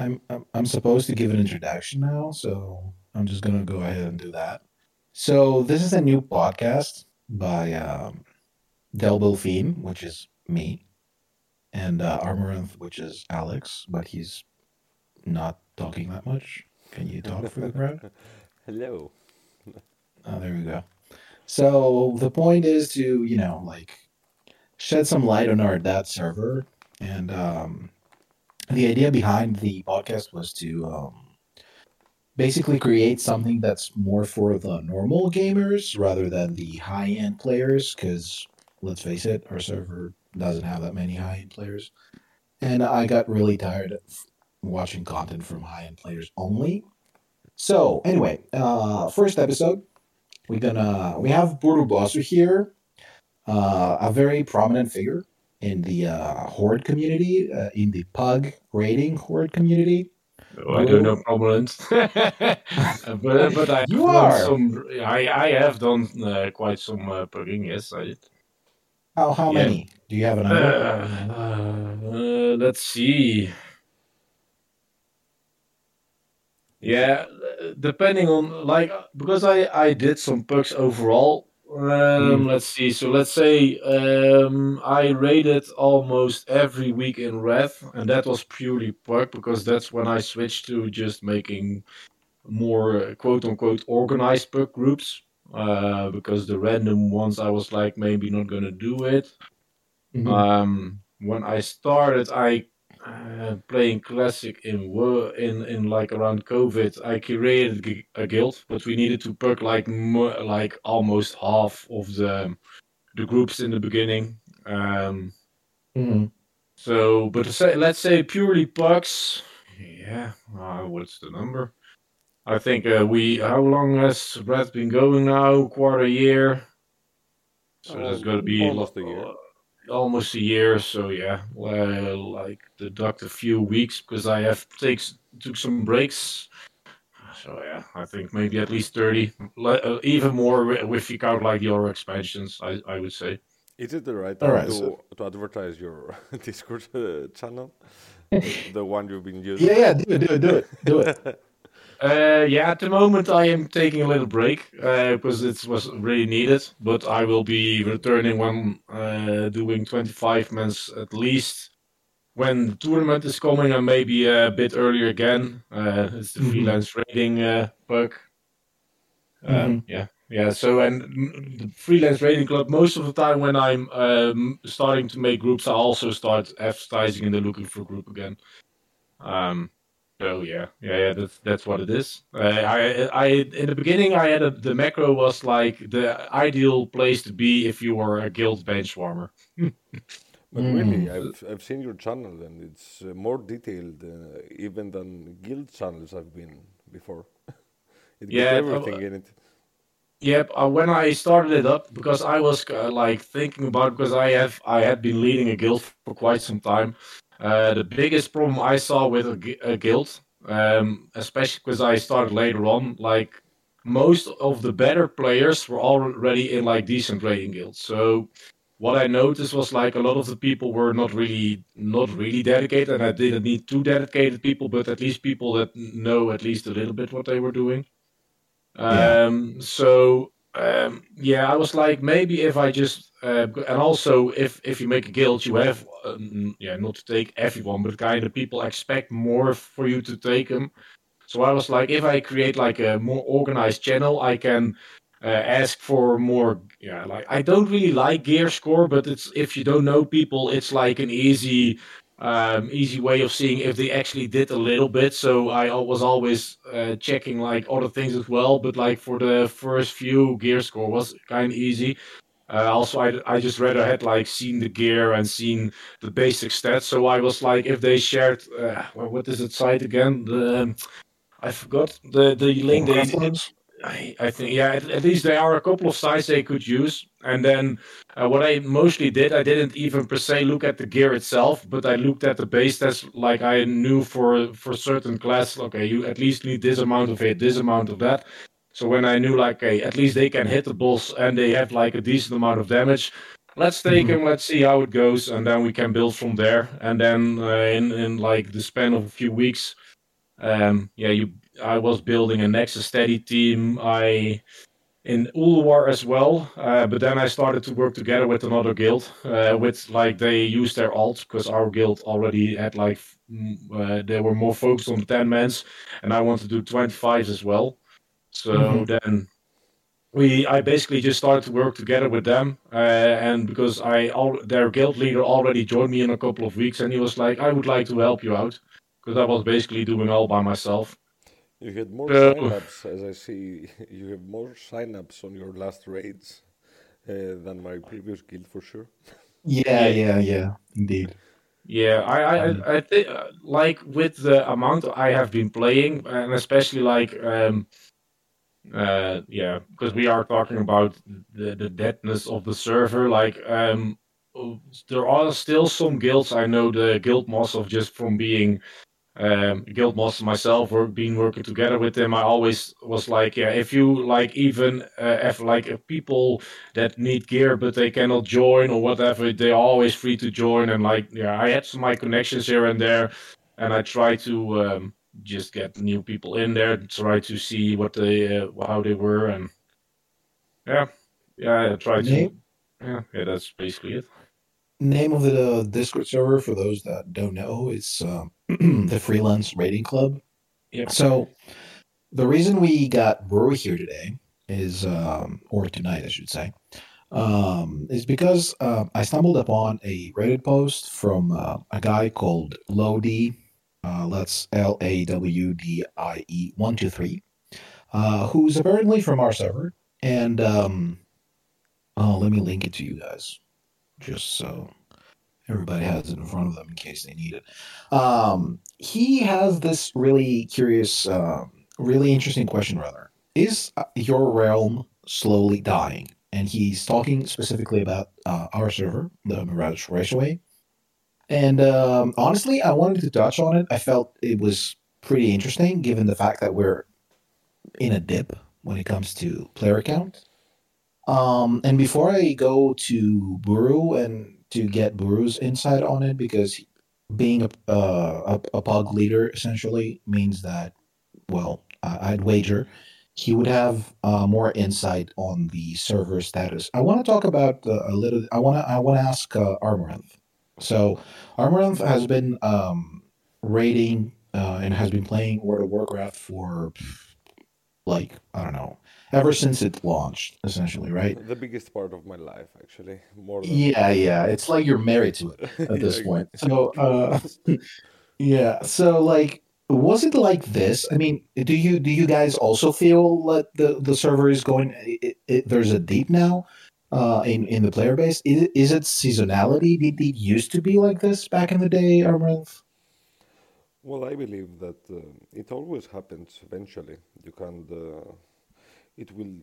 I'm, I'm I'm supposed to give an introduction now, so I'm just gonna go ahead and do that. So this is a new podcast by um, Delbilfine, which is me, and uh, Armoranth, which is Alex, but he's not talking that much. Can you talk for the crowd? Hello. Oh, there we go. So the point is to, you know, like shed some light on our dad server. And um, the idea behind the podcast was to um, basically create something that's more for the normal gamers rather than the high end players. Because let's face it, our server doesn't have that many high end players. And I got really tired of watching content from high end players only. So anyway, uh, first episode, we're gonna we have Burubosu here, uh, a very prominent figure in the uh, horde community, uh, in the pug raiding horde community. Oh, I don't know prominent, but but I You have done are. some. I I have done uh, quite some uh, pugging. Yes, I did. How how Yeah. many? Do you have a Uh, uh, let's see. Yeah, uh, depending on like because I I did some pugs overall. Um, Mm. let's see. So let's say um, I raided almost every week in Wrath, and that was purely pug because that's when I switched to just making more uh, quote unquote organized pug groups. Uh, because the random ones I was like maybe not gonna do it. Mhm. Um, when I started, I uh, playing classic in wo- in in like around COVID. I created a guild, but we needed to pug like mo- like almost half of the the groups in the beginning. Um, Mhm. so, but say, let's say purely pugs. Yeah, uh, what's the number? I think uh, we. How long has Wrath been going now? Quarter year. So that's gonna be almost a year. Almost a year. So yeah, well, like deduct a few weeks because I have takes took some breaks. So yeah, I think maybe at least thirty, uh, even more wi- if you count like the other expansions. I I would say. Is it the right time right, to, so- to advertise your Discord uh, channel? the one you've been using? Yeah, yeah, do it, do it, do it, do it. Uh, yeah, at the moment I am taking a little break uh, because it was really needed. But I will be returning when uh, doing 25 months at least when the tournament is coming and maybe a bit earlier again. Uh, it's the Mhm. freelance rating uh, bug. Um, Mhm. Yeah, yeah. So and the Freelance Raiding Club. Most of the time when I'm um, starting to make groups, I also start advertising in the looking for group again. Um, so yeah, yeah, yeah. That's that's what it is. Uh, I, I, in the beginning, I had a, the macro was like the ideal place to be if you were a guild bench warmer. But really, Mm. I've, I've seen your channel and it's uh, more detailed uh, even than guild channels I've been before. it Yeah, gets uh, everything in it. Yep. Uh, when I started it up, because I was uh, like thinking about because I have I had been leading a guild for quite some time. Uh, the biggest problem I saw with a, a guild, um, especially because I started later on, like most of the better players were already in like decent rating guilds. So what I noticed was like a lot of the people were not really not really dedicated, and I didn't need two dedicated people, but at least people that know at least a little bit what they were doing. Yeah. Um, so um, yeah, I was like, maybe if I just uh, and also if if you make a guild, you have um, yeah not to take everyone, but kind of people expect more for you to take them. So I was like, if I create like a more organized channel, I can uh, ask for more. Yeah, like I don't really like gear score, but it's if you don't know people, it's like an easy um, easy way of seeing if they actually did a little bit. So I was always uh, checking like other things as well. But like for the first few, gear score was kind of easy. Uh, also, I, I just rather had like seen the gear and seen the basic stats. So I was like, if they shared, uh, what is it site again? The um, I forgot the the link. They, I, I think yeah, at, at least there are a couple of sites they could use. And then uh, what I mostly did, I didn't even per se look at the gear itself, but I looked at the base stats. Like I knew for for certain class, okay, you at least need this amount of it, this amount of that. So when I knew like, okay, at least they can hit the boss and they have like a decent amount of damage. Let's take them. Let's see how it goes, and then we can build from there. And then uh, in in like the span of a few weeks, um, yeah, you I was building a Naxx Steady team. I in Ulduar as well, uh, but then I started to work together with another guild. Uh, with like they used their alt because our guild already had like uh, they were more focused on the ten mans, and I wanted to do twenty fives as well. So mm-hmm. then we I basically just started to work together with them, uh, and because I all their guild leader already joined me in a couple of weeks, and he was like, I would like to help you out because I was basically doing all by myself. You had more uh, signups, as I see. You have more signups on your last raids uh, than my previous guild for sure. Yeah, yeah, yeah, indeed. Yeah, I, I, um, I think uh, like with the amount I have been playing, and especially like, um, uh, yeah, because we are talking about the the deadness of the server. Like, um, there are still some guilds. I know the guild moss of just from being um, guild master myself were been working together with them i always was like yeah if you like even uh, have like uh, people that need gear but they cannot join or whatever they're always free to join and like yeah i had some my connections here and there and i try to um, just get new people in there try to see what they uh, how they were and yeah yeah i try to yeah yeah that's basically it. Name of the Discord server for those that don't know is um, the Freelance Raiding Club. Yeah. So the reason we got Brewy here today is, um, or tonight, I should say, um, is because uh, I stumbled upon a Reddit post from uh, a guy called Lawdie. Uh, that's L A W D I E one two three, uh, who's apparently from our server. And um, oh, let me link it to you guys just so everybody has it in front of them in case they need it. Um, he has this really curious, uh, really interesting question. Rather, is uh, your realm slowly dying? And he's talking specifically about uh, our server, the Mirage Raceway. And um, honestly, I wanted to touch on it. I felt it was pretty interesting, given the fact that we're in a dip when it comes to player count. Um, and before I go to Buru and to get Buru's insight on it, because being a, uh, a, a pug leader essentially means that, well, I'd wager he would have uh, more insight on the server status. I want to talk about uh, a little. I want to. I want to ask uh, Armoranth. So, Armoranth has been um, raiding uh, and has been playing World of Warcraft for like I don't know ever since it launched, essentially, right? The biggest part of my life, actually. More. Than... Yeah, yeah. It's like you're married to it at this yeah, point. So, uh, yeah. So, like, was it like this? I mean, do you do you guys also feel that the the server is going? It, it, there's a deep now. Uh, in in the player base, is, is it seasonality? Did it used to be like this back in the day, Armoranth? Well, I believe that uh, it always happens eventually. You can't uh, it will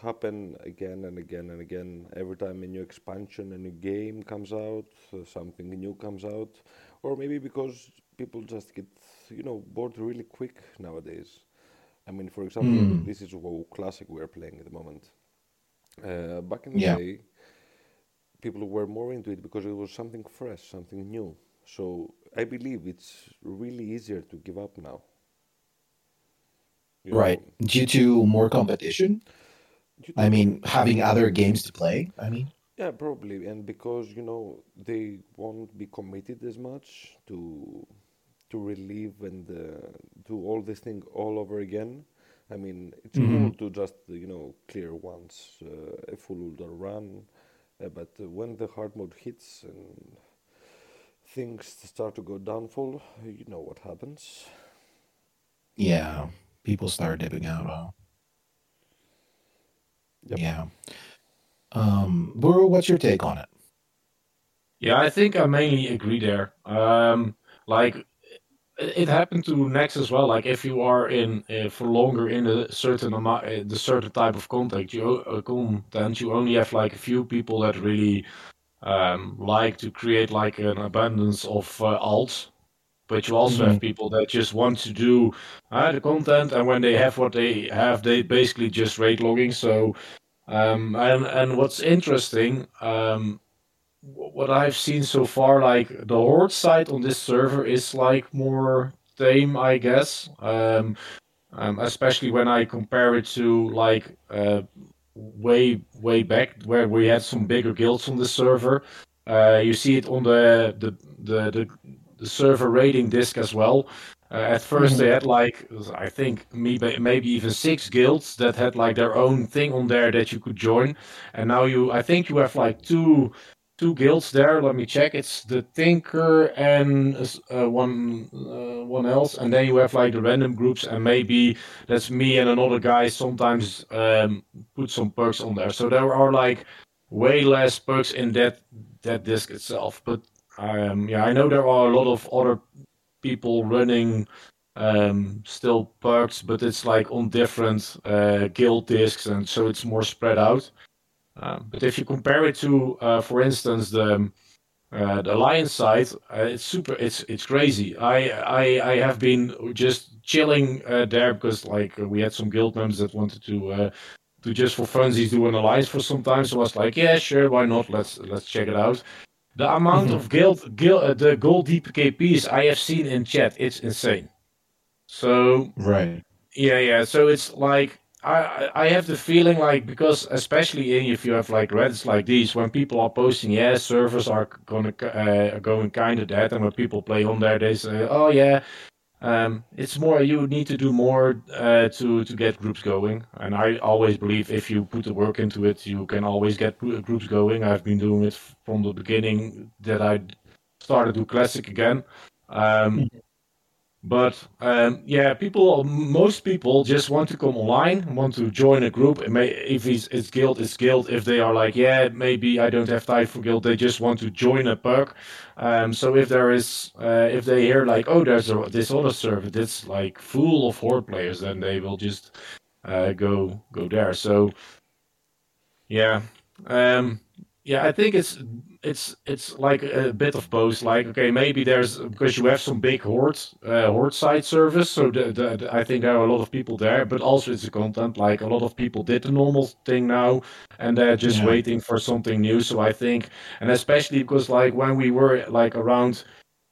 happen again and again and again. Every time a new expansion a new game comes out uh, something new comes out or maybe because people just get you know bored really quick nowadays. I mean for example mm. this is WoW classic we're playing at the moment. Uh, back in the yeah. day people were more into it because it was something fresh something new. So i believe it's really easier to give up now you right. Know? Due to more competition? I mean, having other games to play, I mean? Yeah, probably. And because, you know, they won't be committed as much to to relieve and uh, do all this thing all over again. I mean, it's mm-hmm. cool to just, you know, clear once uh, a full Ulduar run. Uh, but when the hard mode hits and things start to go downfall, you know what happens. Yeah people start dipping out. Huh? Yep. Yeah. Um, Buru, what's your take on it? Yeah, I think I mainly agree there. Um, like it happened to Naxx as well. Like if you are in uh, for longer in a certain amount, uh, the certain type of content, you uh, content, you only have like a few people that really um, like to create like an abundance of uh, alts but you also mm-hmm. have people that just want to do uh, the content, and when they have what they have, they basically just raid logging. So, um, and and what's interesting, um, what I've seen so far, like the horde side on this server is like more tame, I guess. Um, um, especially when I compare it to like uh, way way back where we had some bigger guilds on the server. Uh, you see it on the the, the, the server rating disk as well. Uh, at 1st mm-hmm. they had like I think maybe even six guilds that had like their own thing on there that you could join, and now you I think you have like two two guilds there. Let me check. It's the Tinker and uh, one uh, one else, and then you have like the random groups, and maybe that's me and another guy. Sometimes um, put some pugs on there. So there are like way less pugs in that that disc itself. But um, yeah, I know there are a lot of other people running um, still pugs, but it's like on different uh, guild discs, and so it's more spread out. Um, but if you compare it to, uh, for instance, the uh, the Alliance side, uh, it's super. It's it's crazy. I I I have been just chilling uh, there because like we had some guild members that wanted to to just for funsies do an alliance for some time. So I was like, yeah, sure, why not? Let's let's check it out. The amount mm-hmm. of guild, guild uh, the gold DKPs I have seen in chat, it's insane. So right, yeah, yeah. So it's like I I have the feeling like because especially if you have like Reddits like these when people are posting yeah servers are gonna uh, going kind of dead and when people play on there they say oh yeah um, it's more you need to do more uh, to to get groups going. And I always believe if you put the work into it you can always get groups going. I've been doing it from the beginning that I started to classic again. Um, mm-hmm. But um, yeah, people, most people just want to come online, want to join a group. May, if it's, it's guild, it's guild. If they are like, yeah, maybe I don't have time for guild, they just want to join a pug. Um, so if there is, uh, if they hear like, oh, there's a, this other server that's like full of horde players, then they will just uh, go go there. So yeah, um, yeah, I think it's it's it's like a bit of both. Like, okay, maybe there's because you have some big horde uh, horde side service, so the, the, the, I think there are a lot of people there. But also, it's a content like a lot of people did the normal thing now, and they're just yeah. waiting for something new. So I think, and especially because like when we were like around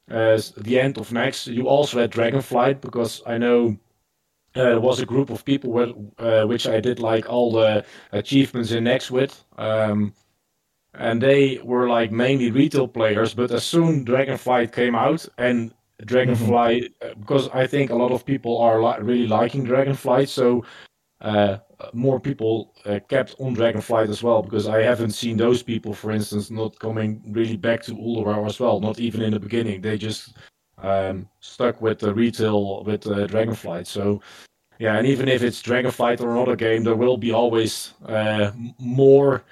uh, the end of Naxx, you also had Dragonflight because I know. Uh, there was a group of people with, uh, which I did like all the achievements in Naxx with. Um, and they were like mainly retail players. But as soon Dragonflight came out and Dragonflight, mm-hmm. because I think a lot of people are li- really liking Dragonflight, so uh, more people uh, kept on Dragonflight as well. Because I haven't seen those people, for instance, not coming really back to Ulduar as well. Not even in the beginning, they just um, stuck with the retail with uh, Dragonflight. So. Yeah, and even if it's Dragonflight or another game, there will be always uh, more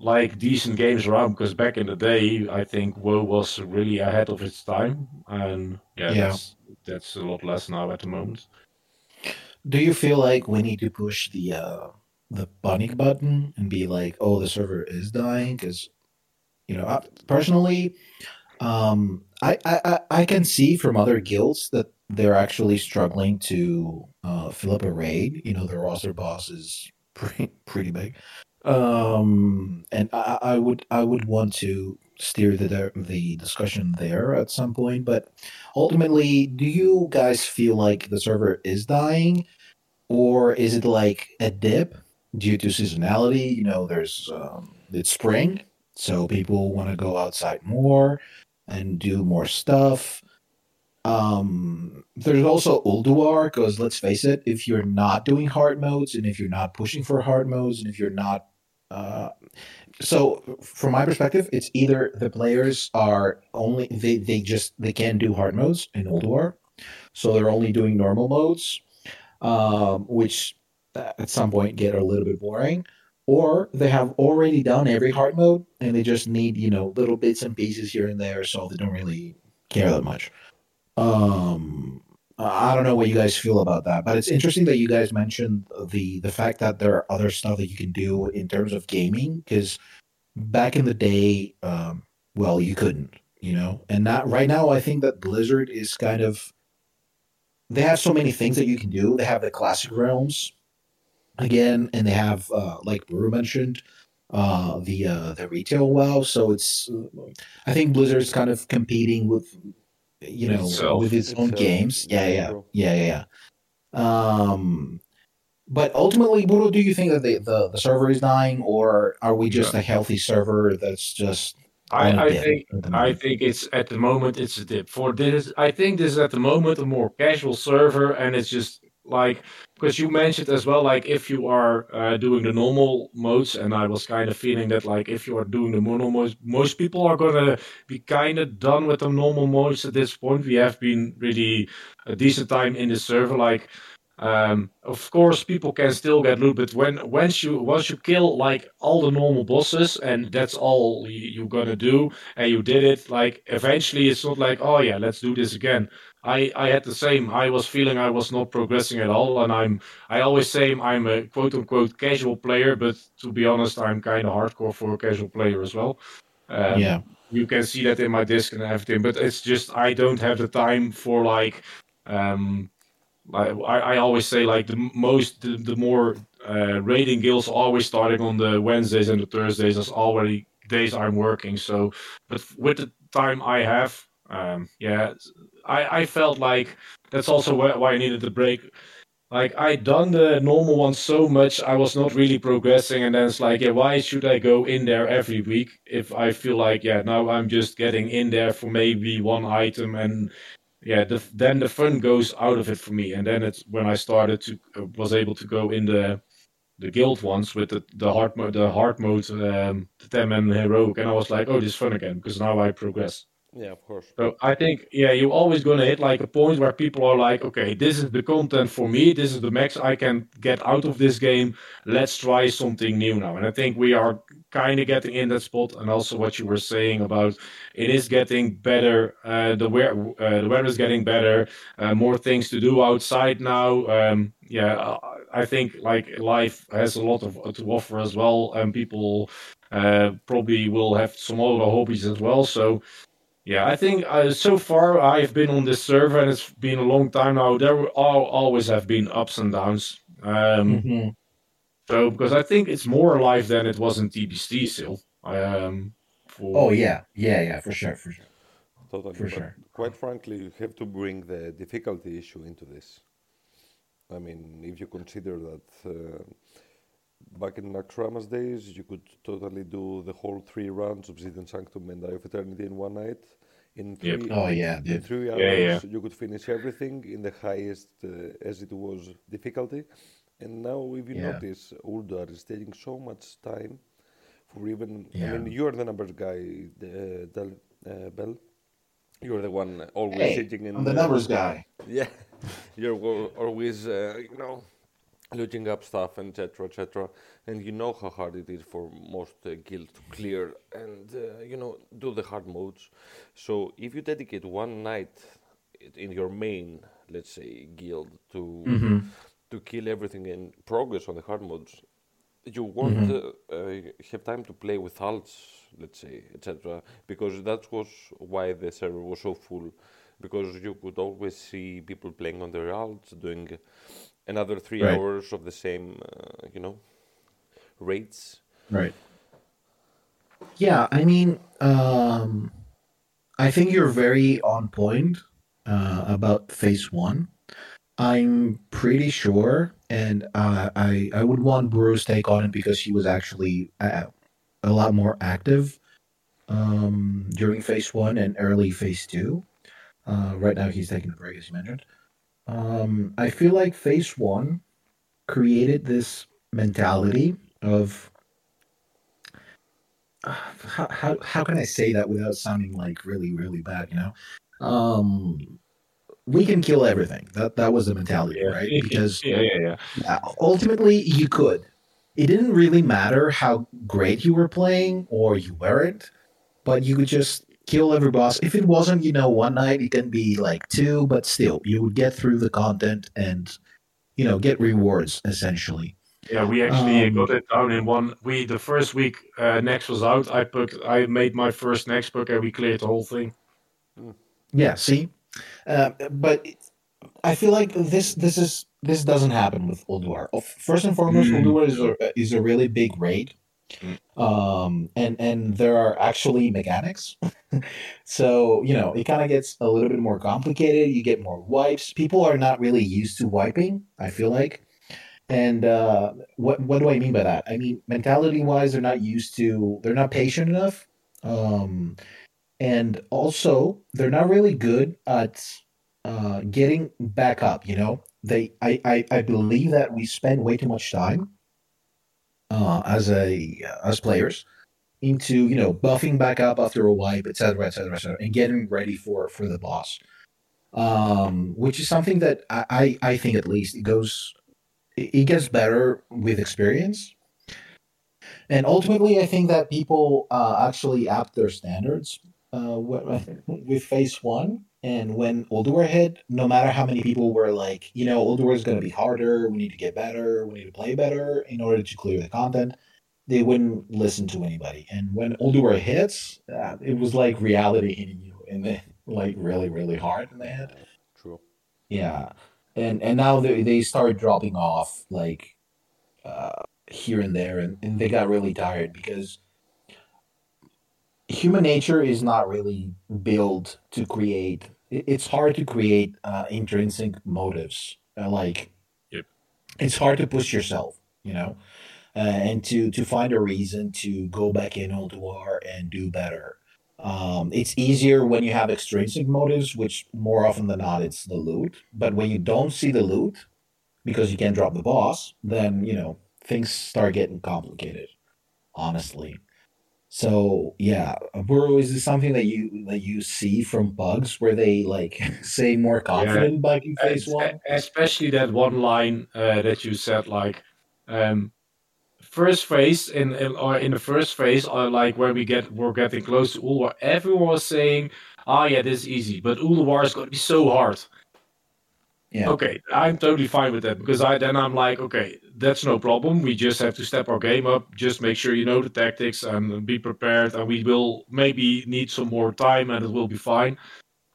like decent games around because back in the day, I think WoW was really ahead of its time, and yeah, yeah. That's, that's a lot less now at the moment. Do you feel like we need to push the uh, the panic button and be like, "Oh, the server is dying"? Because you know, I, personally, um, I, I I can see from other guilds that they're actually struggling to uh, fill up a raid. You know, their roster boss is pretty pretty big. Um, and I, I would I would want to steer the the discussion there at some point. But ultimately, do you guys feel like the server is dying, or is it like a dip due to seasonality? You know, there's um, it's spring, so people want to go outside more and do more stuff. Um, there's also Ulduar because let's face it, if you're not doing hard modes and if you're not pushing for hard modes and if you're not uh, so from my perspective, it's either the players are only they, they just they can't do hard modes in Ulduar, so they're only doing normal modes, um, which at some point get a little bit boring, or they have already done every hard mode and they just need you know little bits and pieces here and there, so they don't really care that much. Um, I don't know what you guys feel about that, but it's interesting that you guys mentioned the the fact that there are other stuff that you can do in terms of gaming. Because back in the day, um, well, you couldn't, you know. And not right now, I think that Blizzard is kind of they have so many things that you can do. They have the classic realms again, and they have uh, like Brew mentioned uh, the uh, the retail WoW. So it's I think Blizzard's kind of competing with you know, Itself. with its own Itself, games. Yeah, yeah, yeah, yeah, yeah, yeah. Um, but ultimately, Buru, do you think that the, the, the server is dying, or are we just a healthy server that's just I, a I, I dip think I think it's at the moment it's a dip. For this, I think this is at the moment a more casual server, and it's just like because you mentioned as well, like if you are uh, doing the normal modes, and I was kind of feeling that like if you are doing the normal modes, most people are gonna be kind of done with the normal modes at this point. We have been really a decent time in the server, like. Um, of course, people can still get loot, but when once you once you kill like all the normal bosses, and that's all you, you're gonna do, and you did it, like eventually it's not like, oh yeah, let's do this again. I I had the same. I was feeling I was not progressing at all, and I'm I always say I'm a quote unquote casual player, but to be honest, I'm kind of hardcore for a casual player as well. Um, Yeah, you can see that in my disc and everything, but it's just I don't have the time for like um like I, I always say like the most the, the more uh raiding guilds always starting on the Wednesdays and the Thursdays that's already days I'm working so but with the time I have um yeah I I felt like that's also why, I needed the break like I'd done the normal one so much, I was not really progressing, and then it's like, yeah, why should I go in there every week if I feel like, yeah, now I'm just getting in there for maybe one item, and yeah, the, then the fun goes out of it for me, and then it's when I started to uh, was able to go in the the guild ones with the the hard mode, the hard mode, um, the ten man heroic, and I was like, oh, this is fun again because now I progress. Yeah, of course. So I think, yeah, you're always going to hit like a point where people are like, okay, this is the content for me. This is the max I can get out of this game. Let's try something new now. And I think we are kind of getting in that spot. And also what you were saying about it is getting better. Uh, the weather, uh, the weather is getting better. Uh, more things to do outside now. Um, yeah, I think like life has a lot of to offer as well, and people uh, probably will have some other hobbies as well. So. Yeah, I think uh, so far I've been on this server and it's been a long time now. There will always have been ups and downs. Um, hmm so because I think it's more alive than it was in TBC still. Um, Oh yeah, yeah, yeah, for sure, for sure, Totally. for But sure. quite frankly, you have to bring the difficulty issue into this. I mean, if you consider that uh, back in Naxxramas' days, you could totally do the whole three rounds of Zid and Sanctum and Eye of Eternity in one night. In three, yep, Oh yeah, in three yeah, yeah, hours, you could finish everything in the highest uh, as it was difficulty. And now, if you Yeah, notice, Ulduar is taking so much time for even. I mean, you're the numbers guy, the, Del, uh, Bell. You're the one always Hey, sitting I'm in the the numbers guy. yeah. You're always uh, you know looking up stuff and etc etc and you know how hard it is for most uh, guilds to clear and uh, you know do the hard modes so if you dedicate one night in your main let's say guild to Mm-hmm. to kill everything and progress on the hard modes you won't Mm-hmm. uh, uh, have time to play with alts let's say etc because that was why the server was so full because you could always see people playing on their alts doing another three Right, hours of the same uh, you know rates right. Yeah, I mean, um, I think you're very on point uh, about phase one. I'm pretty sure, and uh, I I would want Buru's take on it because he was actually uh, a lot more active um, during phase one and early phase two. Uh, right now, he's taking a break, as you mentioned. Um, I feel like phase one created this mentality of uh, how, how how can I say that without sounding like really really bad, you know? Um, we can kill everything. That that was the mentality, yeah, right? Because yeah, yeah, yeah. yeah, ultimately you could. It didn't really matter how great you were playing or you weren't, but you could just kill every boss. If it wasn't, you know, one night, it can be like two, but still, you would get through the content and you know get rewards essentially. Yeah, we actually Um, got it down in one. We the first week uh, Naxx was out. I put I made my first Naxx pug and we cleared the whole thing. Yeah, see, uh, but I feel like this this is this doesn't happen with Ulduar. First and foremost, Mm. Ulduar is a is a really big raid. Mm. Um, and and there are actually mechanics. so you know it kind of gets a little bit more complicated. You get more wipes. People are not really used to wiping. I feel like. And uh, what what do I mean by that? I mean mentality wise, they're not used to. They're not patient enough. Um, and also they're not really good at uh, getting back up. You know, they I, I I believe that we spend way too much time uh, as a as players into you know buffing back up after a wipe, etc., etc., etc., and getting ready for for the boss. Um, which is something that I, I I think at least it goes it gets better with experience. And ultimately, I think that people uh, actually up their standards uh, with phase one and when Ulduar hit, no matter how many people were like, you know, Ulduar is going to be harder, we need to get better, we need to play better in order to clear the content, they wouldn't listen to anybody. And when Ulduar hits, uh, it was like reality hitting you in the like really, really hard in the head. True. Yeah, and and now they they start dropping off like uh, here and there, and, and they got really tired because human nature is not really built to create it's hard to create uh, intrinsic motives. Uh, like yep. it's hard to push yourself you know? Uh, and to to find a reason to go back in Ulduar and do better. Um, it's easier when you have extrinsic motives which more often than not it's the loot. But when you don't see the loot because you can't drop the boss then you know things start getting complicated honestly so yeah, Buru is this something that you that you see from pugs where they like say more confident yeah. pug in phase one? Especially that one line uh, that you said like um, first phase in, in or in the first phase or like where we get we're getting close to Ulduar, everyone was saying, "Ah, oh, yeah, this is easy," but Ulduar is going to be so hard. Yeah. Okay, I'm totally fine with that because I then I'm like, okay, that's no problem. We just have to step our game up. Just make sure you know the tactics and be prepared. And we will maybe need some more time, and it will be fine.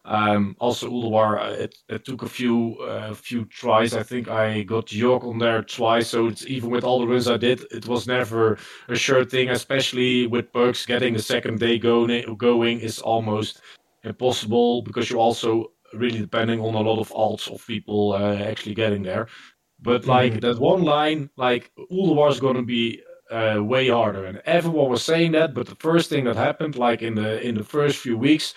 Um, also, Ulduar, uh, it, it took a few uh, few tries. I think I got Yogg on there twice. So it's even with all the runs I did, it was never a sure thing. Especially with pugs, getting the second day going going is almost impossible because you're also really depending on a lot of alts of people uh, actually getting there. But like mm-hmm. that one line, like is going to be uh, way harder, and everyone was saying that. But the first thing that happened, like in the in the first few weeks,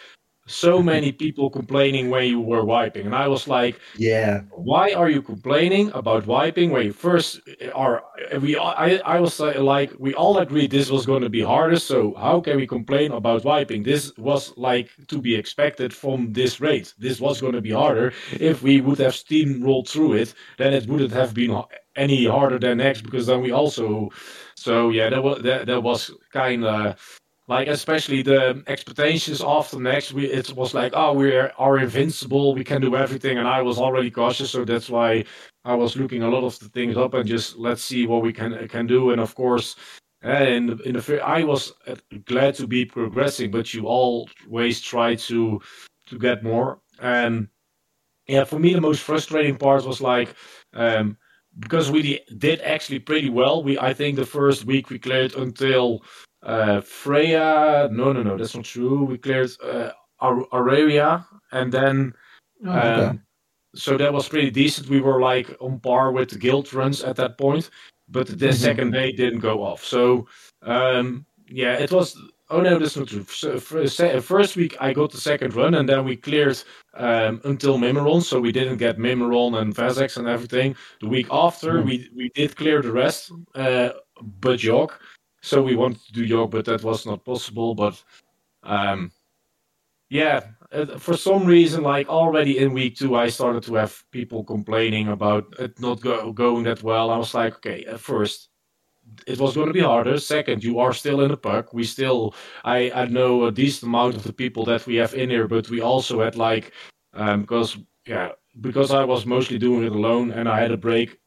so many people complaining when you were wiping. And i was like yeah. why are you complaining about wiping when you first are we i, I was like we all agreed this was going to be harder so how can we complain about wiping? This was like to be expected from this rate. This was going to be harder. If we would have steamrolled through it then it wouldn't have been any harder than Naxx because then we also so yeah that was that, that was kind of like especially the expectations after Naxx we it was like oh we are invincible. We can do everything. And i was already cautious so that's why i was looking a lot of the things up and just let's see what we can can do. And of course and in the, in the i was uh, glad to be progressing but you always try to to get more. And yeah for me the most frustrating part was like um because we did actually pretty well. We i think the first week we cleared until uh, Freya, no, no, no, that's not true. We cleared uh, Auriaya, and then oh, okay. um, so that was pretty decent. We were like on par with the guild runs at that point, but the mm-hmm. second day didn't go off. So um, yeah, it was. Oh no, that's not true. First week I got the second run, and then we cleared um, until Mimiron, so we didn't get Mimiron and Vezax and everything. The week after, mm. we we did clear the rest, uh, but Yogg. So we wanted to do Yogg, but that was not possible. But um, yeah, for some reason, like already in week two, I started to have people complaining about it not go- going that well. I was like, okay, at first, it was going to be harder. Second, you are still in the pug. We still, I, I know a decent amount of the people that we have in here, but we also had like, um, because yeah, because I was mostly doing it alone and I had a break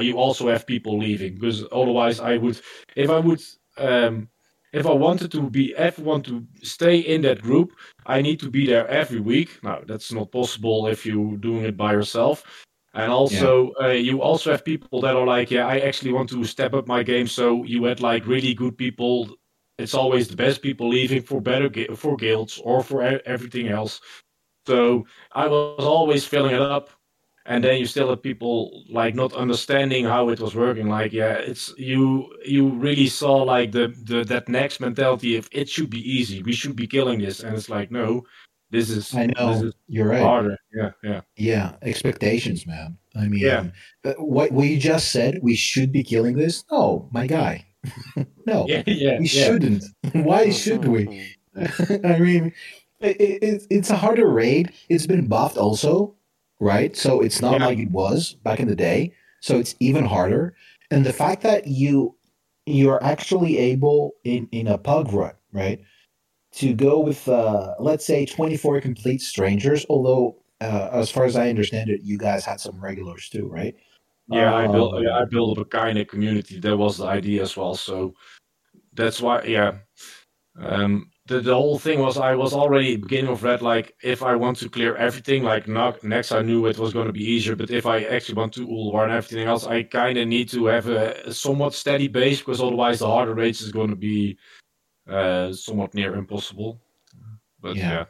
you also have people leaving because otherwise I would if I would um, if I wanted to be everyone to stay in that group, I need to be there every week. Now that's not possible if you're doing it by yourself. And also, yeah. uh, you also have people that are like, yeah, I actually want to step up my game. So you had like really good people. It's always the best people leaving for better for guilds or for everything else. So I was always filling it up, and then you still have people like not understanding how it was working. Like, yeah, it's you. You really saw like the the that Naxx mentality of it should be easy. We should be killing this, and it's like no, this is I know is you're right. Harder. Yeah, yeah, yeah. Expectations, man. I mean, yeah. What you just said, we should be killing this. No, my guy. no, yeah, yeah, we yeah. shouldn't. Why should we? I mean, it, it, it's a harder raid. It's been buffed also, right? So it's not yeah. like it was back in the day. So it's even harder. And the fact that you you're actually able in in a pug run, right? to go with, uh, let's say, 24 complete strangers, although, uh, as far as I understand it, you guys had some regulars too, right? Yeah, I built um, I built up a kind of community. That was the idea as well. So that's why, yeah. Um, the, the whole thing was I was already beginning of Wrath. Like if I want to clear everything, like Naxx I knew it was going to be easier. But if I actually want to Ulduar and everything else, I kind of need to have a, a, somewhat steady base because otherwise the harder rates is going to be uh, somewhat near impossible. But yeah. yeah.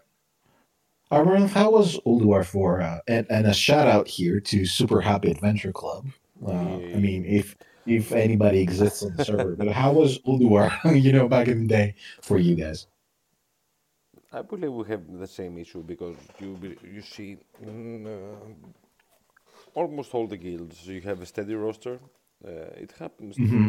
Armand, how was Ulduar for? Uh, and, and a shout out here to Super Happy Adventure Club. Uh, I mean, if if anybody exists on the server, but how was Ulduar, you know, back in the day for you guys? I believe we have the same issue because you you see mm, uh, almost all the guilds you have a steady roster. Uh, it happens mm-hmm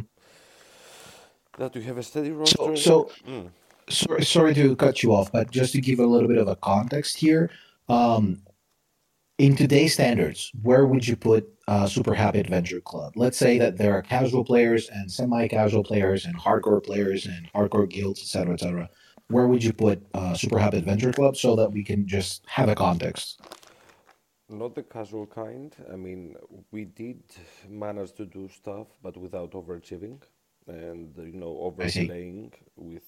that you have a steady roster. So, so mm. sorry, sorry to cut you off, but just to give a little bit of a context here, um, in today's standards, where would you put uh, Super Happy Adventure Club? Let's say that there are casual players and semi-casual players and hardcore players and hardcore guilds, etc., etc. Where would you put uh, Super Happy Adventure Club so that we can just have a context? Not the casual kind. I mean, we did manage to do stuff, but without overachieving and you know overplaying with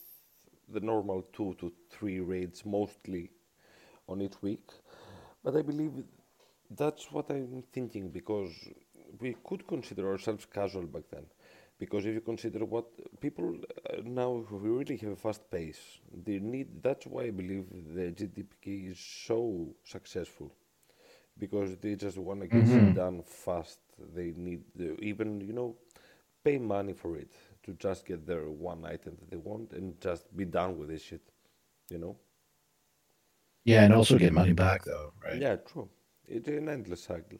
the normal two to three raids mostly on each week. But I believe that's what I'm thinking because we could consider ourselves casual back then. Because if you consider what people uh, now really have a fast pace, they need. That's why I believe the GDKP is so successful, because they just want to get mm-hmm. it done fast. They need the, even you know pay money for it to just get their one item that they want and just be done with this shit, you know? Yeah, and also get money back though, right? Yeah, true. It's an endless cycle.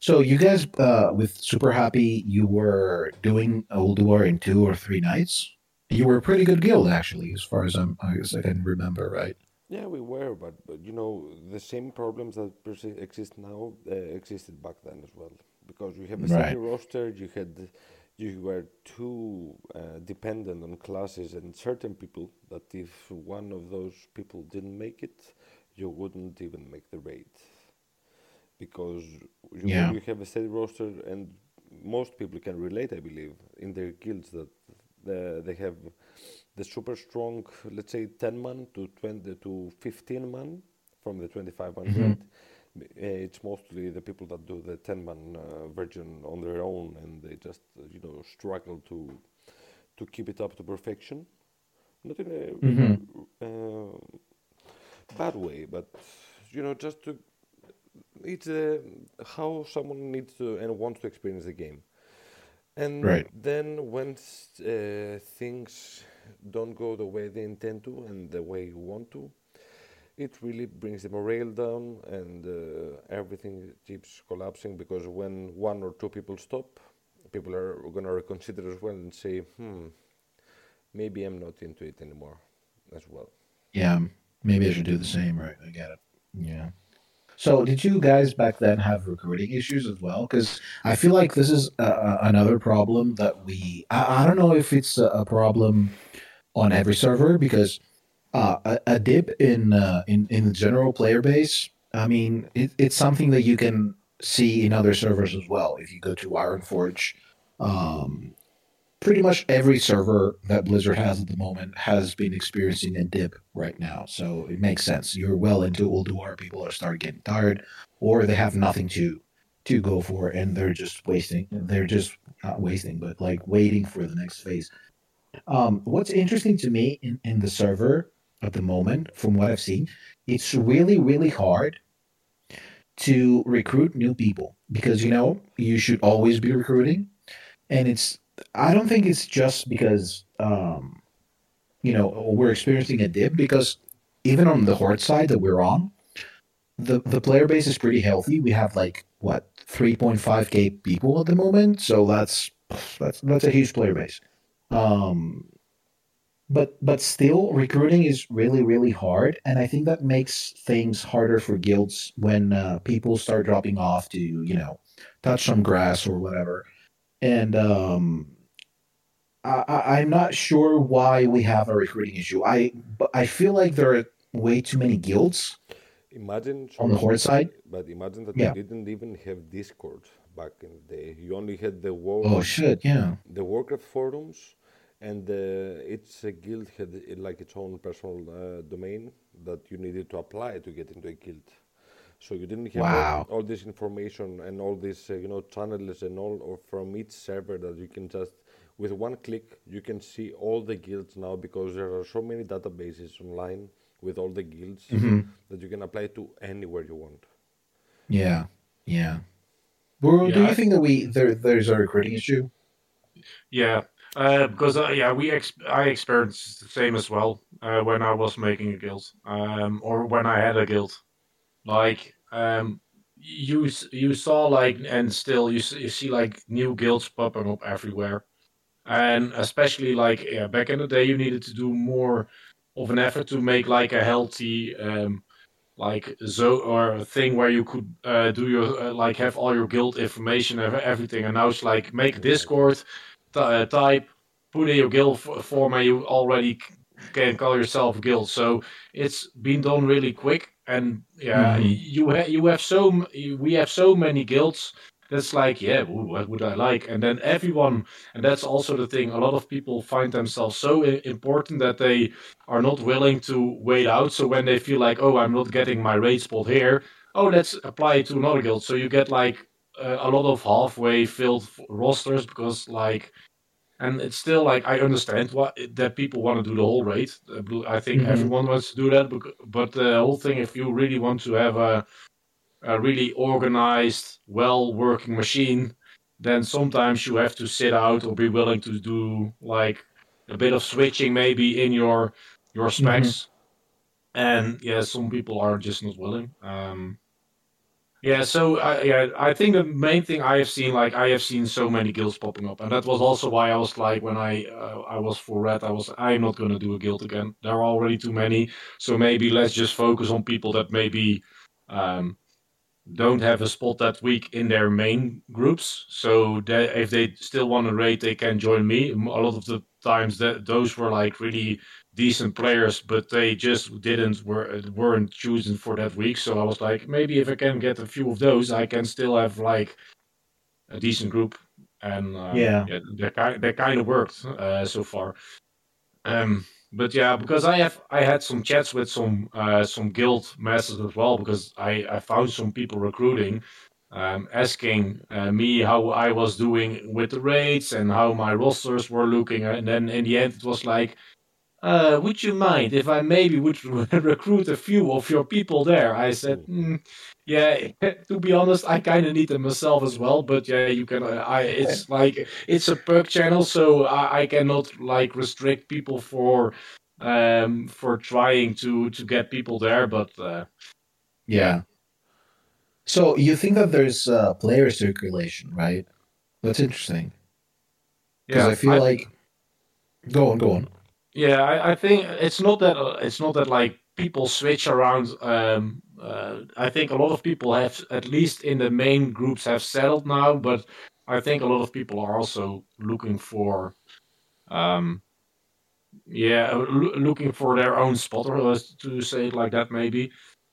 So you guys, uh, with Super Happy, you were doing Ulduar in two or three nights. You were a pretty good guild, actually, as far as I'm, as I can remember, right? Yeah, we were, but, but you know, the same problems that exist now uh, existed back then as well because you have a right. roster, you had you were too uh, dependent on classes and certain people that if one of those people didn't make it, you wouldn't even make the raid because you, yeah. you have a steady roster and most people can relate, I believe, in their guilds that the, they have the super strong, let's say, 10 man to 20 to 15 man from the 25 man mm-hmm. Eh, it's mostly the people that do the 10 man uh, version on their own and they just you know struggle to to keep it up to perfection not in a mm-hmm. uh, bad way but you know just to it's uh, how someone needs to and wants to experience the game and right. then when uh, things don't go the way they intend to and the way you want to it really brings the morale down and uh, everything keeps collapsing because when one or two people stop, people are going to reconsider as well and say, hmm, maybe I'm not into it anymore as well. Yeah, maybe I should do the same, right? I get it. Yeah. So, did you guys back then have recruiting issues as well? Because I feel like this is uh, another problem that we. I, I, don't know if it's a, a problem on every server because uh, a, a, dip in uh, in in the general player base. I mean, it, it's something that you can see in other servers as well. If you go to Ironforge, um, pretty much every server that Blizzard has at the moment has been experiencing a dip right now. So it makes sense. You're well into Ulduar, people are starting getting tired, or they have nothing to to go for, and they're just wasting. They're just not wasting, but like waiting for the next phase. Um, what's interesting to me in, in the server at the moment, from what I've seen, it's really really hard to recruit new people because you know you should always be recruiting, and it's I don't think it's just because um, you know we're experiencing a dip because even on the horde side that we're on, the the player base is pretty healthy. We have like what 3.5k people at the moment, so that's that's that's a huge player base. Um, but but still, recruiting is really really hard, and I think that makes things harder for guilds when uh, people start dropping off to you know touch some grass or whatever and um, I, am not sure why we have a recruiting issue. I but I feel like there are way too many guilds. Imagine on the horde side, but imagine that yeah. you didn't even have Discord back in the day. You only had the war. Oh shit! Yeah. The Warcraft forums, and uh, each guild had like its own personal uh, domain that you needed to apply to get into a guild. So you didn't have wow. all, all, this information and all these uh, you know channels and all from each server that you can just with one click you can see all the guilds now because there are so many databases online with all the guilds mm-hmm. that you can apply to anywhere you want. Yeah, yeah. Well, yeah, do you think that we there there's a recruiting issue? Yeah, uh, because uh, yeah, we ex- I experienced the same as well uh, when I was making a guild, um, or when I had a guild. Like um, you you saw like and still you see, you see like new guilds popping up everywhere, and especially like yeah, back in the day you needed to do more of an effort to make like a healthy um, like zo or a thing where you could uh, do your uh, like have all your guild information and everything. And now it's like make discord uh, type put in your guild form and you already can call yourself guild. So it's been done really quick and yeah, mm-hmm. you ha- you have so we have so many guilds. That's like yeah, what would I like? And then everyone, and that's also the thing. A lot of people find themselves so I- important that they are not willing to wait out. So when they feel like, oh, I'm not getting my raid spot here, oh, let's apply it to another guild. So you get like uh, a lot of halfway filled rosters because like and it's still like I understand what that people want to do the whole raid. I think mm-hmm. everyone wants to do that, but the whole thing, if you really want to have a a really organized, well working machine, then sometimes you have to sit out or be willing to do like a bit of switching maybe in your your specs. Mm-hmm. And yeah, some people are just not willing. Um, yeah, so I yeah, I think the main thing I have seen, like I have seen so many guilds popping up, and that was also why I was like, when I uh, I was for red, I was I'm not gonna do a guild again. There are already too many, so maybe let's just focus on people that maybe um, don't have a spot that week in their main groups. So that if they still want to raid, they can join me. A lot of the times that those were like really decent players, but they just didn't were weren't chosen for that week. So I was like, maybe if I can get a few of those, I can still have like a decent group. And um, yeah, yeah, that kind that kind of worked uh, so far. Um, but yeah, because I have I had some chats with some uh, some guild masters as well because I I found some people recruiting. Um, asking uh, me how I was doing with the raids and how my rosters were looking, and then in the end it was like, uh, would you mind if I maybe would recruit a few of your people there? I said, mm, yeah, to be honest, I kind of need them myself as well. But yeah, you can. Uh, I it's like it's a perk channel, so I, I cannot like restrict people for um for trying to to get people there. But uh, yeah. So you think that there's uh, player circulation, right? That's interesting. Because yeah, I feel I, like. Go on, go on. Yeah, I, I think it's not that uh, it's not that like people switch around. Um, uh, I think a lot of people have, at least in the main groups, have settled now. But I think a lot of people are also looking for, um, yeah, looking for their own spot, or to say it like that, maybe.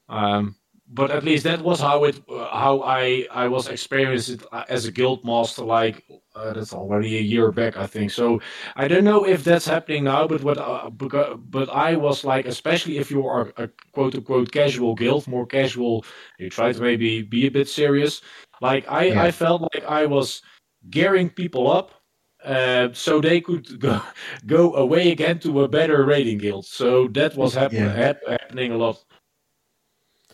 Um, but at least that was how it, how I I was experiencing it uh, as a guild master. Like uh, that's already a year back, I think. So I don't know if that's happening now, but what uh, but I was like, especially if you are a quote unquote casual guild, more casual, you try to maybe be a bit serious. Like I, yeah. I felt like I was gearing people up uh, so they could go, go away again to a better raiding guild. So that was happen, yeah. hap, happening a lot.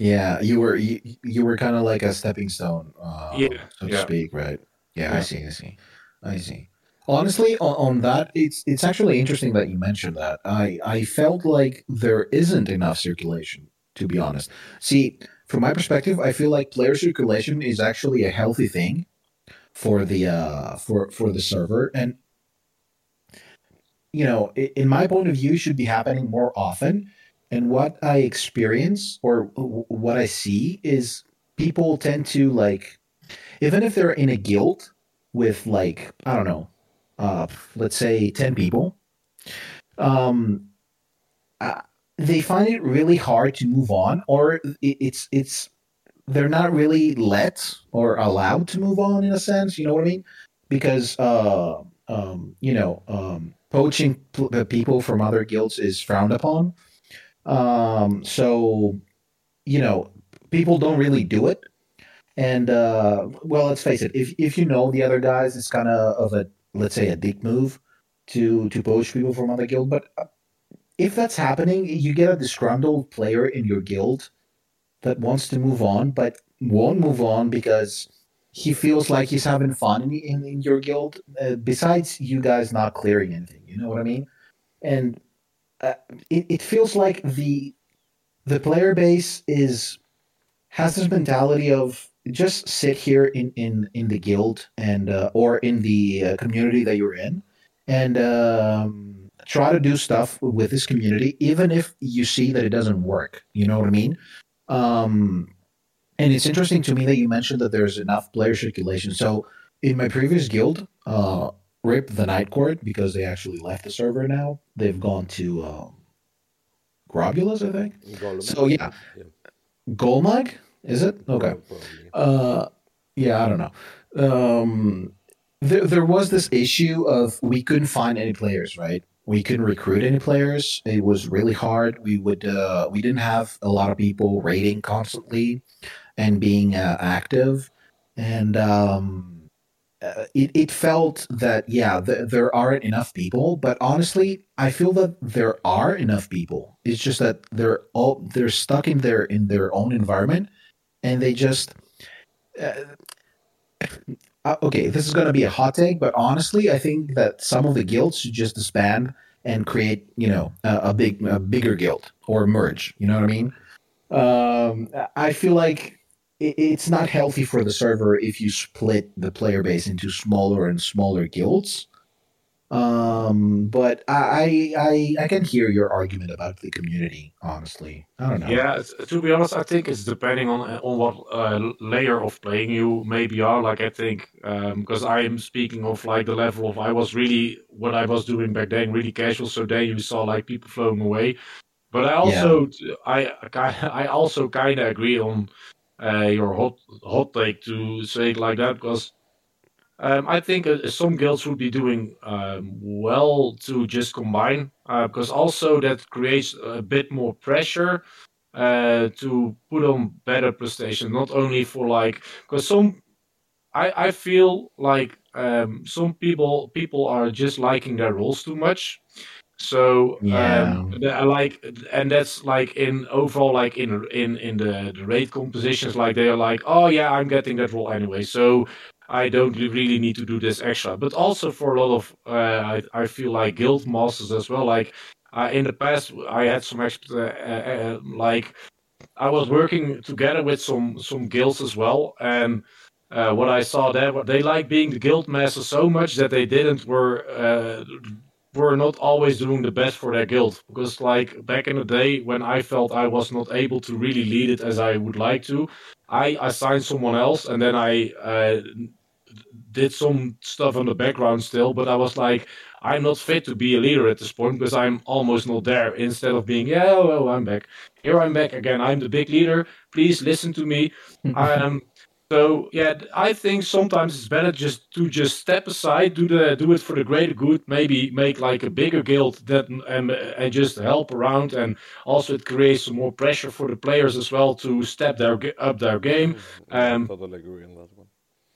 Yeah, you were you, you were kind of like a stepping stone, uh, yeah, so to yeah. speak, right? Yeah, yeah, I see, I see, I see. Honestly, on, on, that, it's it's actually interesting that you mentioned that. I I felt like there isn't enough circulation, to be honest. See, from my perspective, I feel like player circulation is actually a healthy thing for the uh for for the server and you know in my point of view should be happening more often and what i experience or what i see is people tend to like even if they're in a guild with like i don't know uh let's say 10 people um uh, they find it really hard to move on or it's it's they're not really let or allowed to move on in a sense. You know what I mean? Because uh, um, you know, um, poaching people from other guilds is frowned upon. Um, so you know, people don't really do it. And uh, well, let's face it. If if you know the other guys, it's kind of of a let's say a dick move to to poach people from other guild. But uh, if that's happening, you get a disgruntled player in your guild that wants to move on but won't move on because he feels like he's having fun in, in, in your guild uh, besides you guys not clearing anything you know what i mean and uh, it, it feels like the the player base is has this mentality of just sit here in in in the guild and uh, or in the uh, community that you're in and um, try to do stuff with this community even if you see that it doesn't work you know what i mean um, and it's interesting to me that you mentioned that there's enough player circulation. So in my previous guild, uh, RIP the Night Court because they actually left the server now. They've gone to um, Globulus, I think. Golem. So yeah, yeah. Golemagg is it? Okay. Uh, yeah, I don't know. Um, there, there was this issue of we couldn't find any players, right? we couldn't recruit any players. It was really hard. We would uh, we didn't have a lot of people raiding constantly and being uh, active, and um, uh, it it felt that yeah th- there aren't enough people. But honestly, I feel that there are enough people. It's just that they're all they're stuck in their in their own environment, and they just. Uh, uh, okay, this is going to be a hot take, but honestly, I think that some of the guilds should just disband and create, you know, a, a big, a bigger guild or merge. You know what I mean? Um, I feel like it's not healthy for the server if you split the player base into smaller and smaller guilds. Um, but I, I I can hear your argument about the community. Honestly, I don't know. Yeah, to be honest, I think it's depending on on what uh, layer of playing you maybe are. Like I think because um, I'm speaking of like the level of I was really what I was doing back then really casual. So then you saw like people flowing away. But I also yeah. I I also kind of agree on uh, your hot hot take to say it like that because um, I think uh, some guilds would be doing um, well to just combine uh, because also that creates a bit more pressure uh, to put on better prestation. Not only for like because some, I I feel like um, some people people are just liking their roles too much. So yeah. um, like, and that's like in overall, like in in in the the raid compositions, like they are like, oh yeah, I'm getting that role anyway. So I don't really need to do this extra. But also for a lot of, uh, I, I feel like guild masters as well. Like uh, in the past, I had some extra, uh, uh, like I was working together with some some guilds as well, and uh, what I saw there, they like being the guild master so much that they didn't were uh, were not always doing the best for their guild because like back in the day when I felt I was not able to really lead it as I would like to, I assigned someone else and then I uh, did some stuff on the background still, but I was like, I'm not fit to be a leader at this point because I'm almost not there. Instead of being, yeah, well, I'm back. Here I'm back again. I'm the big leader. Please listen to me. um, So yeah, I think sometimes it's better just to just step aside, do the do it for the greater good. Maybe make like a bigger guild that and and just help around, and also it creates some more pressure for the players as well to step their up their game. Um, totally agree on that one.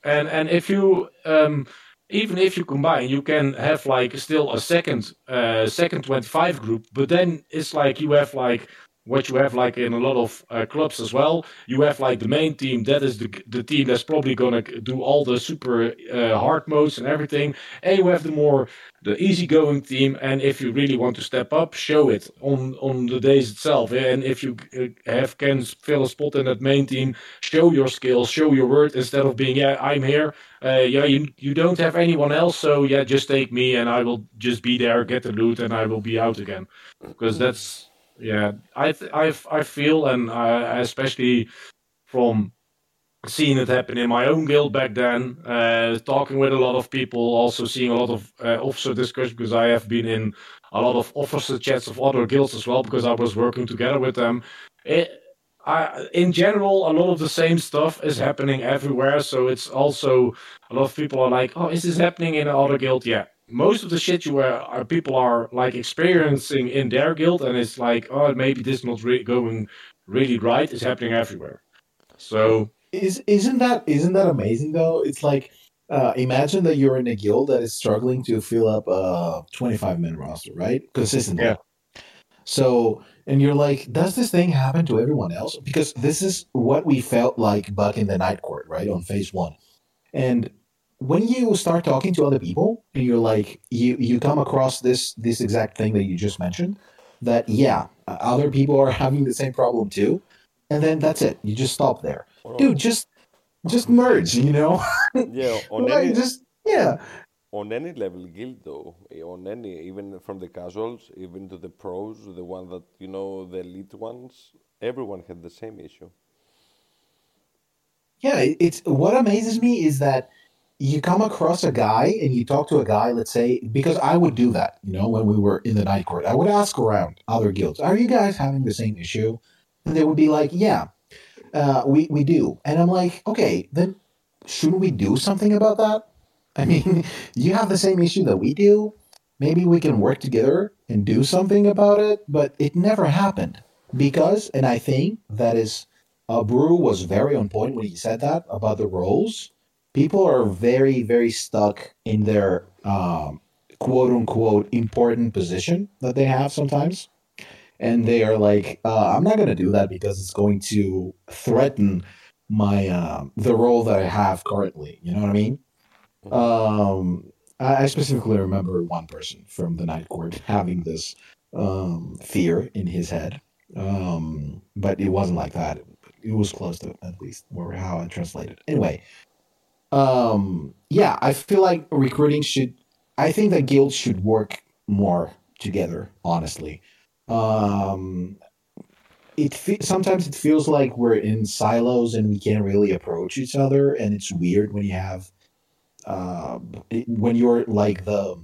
And and if you um, even if you combine, you can have like still a second uh, second twenty five group, but then it's like you have like what you have like in a lot of uh, clubs as well. You have like the main team that is the the team that's probably gonna do all the super uh, hard modes and everything, and you have the more the easygoing team. And if you really want to step up, show it on on the days itself. And if you uh, have can fill a spot in that main team, show your skills, show your word instead of being yeah I'm here. Uh, yeah, you you don't have anyone else, so yeah, just take me and I will just be there, get the loot, and I will be out again, because that's yeah, I th- I I feel, and I, especially from seeing it happen in my own guild back then, uh, talking with a lot of people, also seeing a lot of uh, officer discussion because I have been in a lot of officer chats of other guilds as well because I was working together with them. It, I, in general, a lot of the same stuff is happening everywhere. So it's also a lot of people are like, "Oh, is this happening in another guild?" Yeah, most of the shit you are, are, people are like experiencing in their guild, and it's like, oh, maybe this not re- going really right is happening everywhere. So is isn't that isn't that amazing though? It's like uh, imagine that you're in a guild that is struggling to fill up a 25 man roster, right? Consistently. Yeah. So and you're like, does this thing happen to everyone else? Because this is what we felt like back in the night court, right? On phase one. And when you start talking to other people and you're like you you come across this this exact thing that you just mentioned that yeah uh, other people are having the same problem too and then that's it. You just stop there. Dude just just merge you know? Yeah on like, any, just yeah. on any level guild though eh, on any even from the casuals even to the pros the one that you know the elite ones everyone had the same issue. Yeah it's what amazes me is that you come across a guy and you talk to a guy, let's say, because I would do that, you know, when we were in the night court. I would ask around other guilds, are you guys having the same issue? And they would be like, yeah, uh, we, we do. And I'm like, okay, then shouldn't we do something about that? I mean, you have the same issue that we do. Maybe we can work together and do something about it, but it never happened because, and I think that is, uh, Buru was very on point when he said that about the roles people are very very stuck in their um, quote unquote important position that they have sometimes. And they are like uh, i'm not going to do that because it's going to threaten my uh, the role that i have currently. You know what i mean? Um, I, specifically remember one person from the night court having this um, fear in his head. Um, but it wasn't like that. It was close to at least or how i translated anyway um, yeah, I feel like recruiting should. I think that guilds should work more together. Honestly, um, it fe- sometimes it feels like we're in silos and we can't really approach each other, and it's weird when you have uh, when you're like the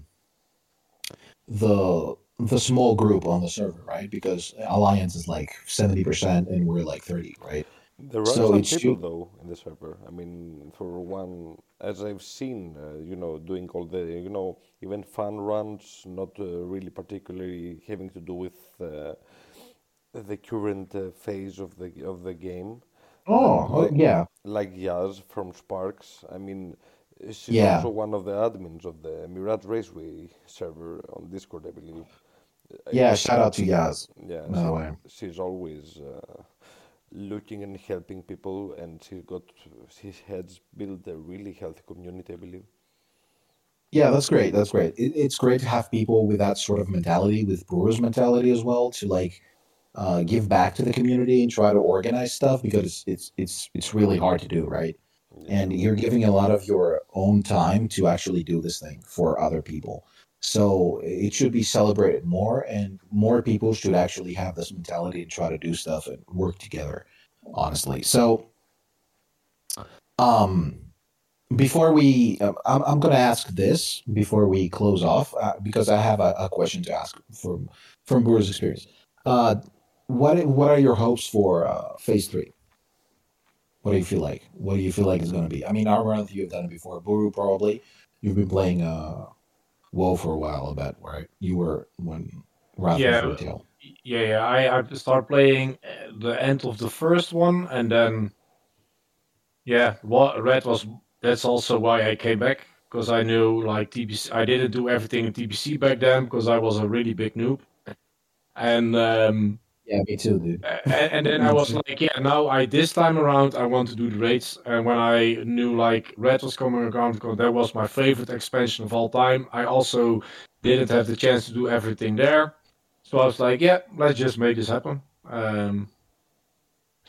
the the small group on the server, right? Because Alliance is like seventy percent and we're like thirty, right? There are so some people though in the server. I mean, for one, as I've seen, uh, you know, doing all the, you know, even fun runs, not uh, really particularly having to do with uh, the current uh, phase of the of the game. Oh, like, yeah. Like Yaz from Sparks. I mean, she's yeah. also one of the admins of the Mirage Raceway server on Discord, I believe. Yeah, shout out to Yaz. Yeah, no she, she's always uh, looking and helping people, and he got his heads built a really healthy community, I believe. Yeah, that's great. That's great. It, it's great to have people with that sort of mentality, with Buru's mentality as well, to like uh, give back to the community and try to organize stuff because it's it's it's it's really hard to do, right? And you're giving a lot of your own time to actually do this thing for other people. So it should be celebrated more, and more people should actually have this mentality and try to do stuff and work together. Honestly, so um, before we, uh, I'm, I'm going to ask this before we close off uh, because I have a, a, question to ask from from Buru's experience. Uh, what what are your hopes for uh, phase three? What do you feel like? What do you feel like is going to be? I mean, I Armoranth, you've done it before. Buru, probably. You've been playing uh, WoW for a while, I bet, right? You were when Wrath Yeah, was retail. yeah, yeah. I I started playing uh, the end of the first one, and then yeah, what Wrath was. That's also why I came back because I knew like TBC. I didn't do everything in TBC back then because I was a really big noob, and um, Yeah, me too, dude. A- a- And then I was like, yeah, now I this time around I want to do the raids. And when I knew like Wrath was coming around, because that was my favorite expansion of all time. I also didn't have the chance to do everything there, so I was like, yeah, let's just make this happen. Um,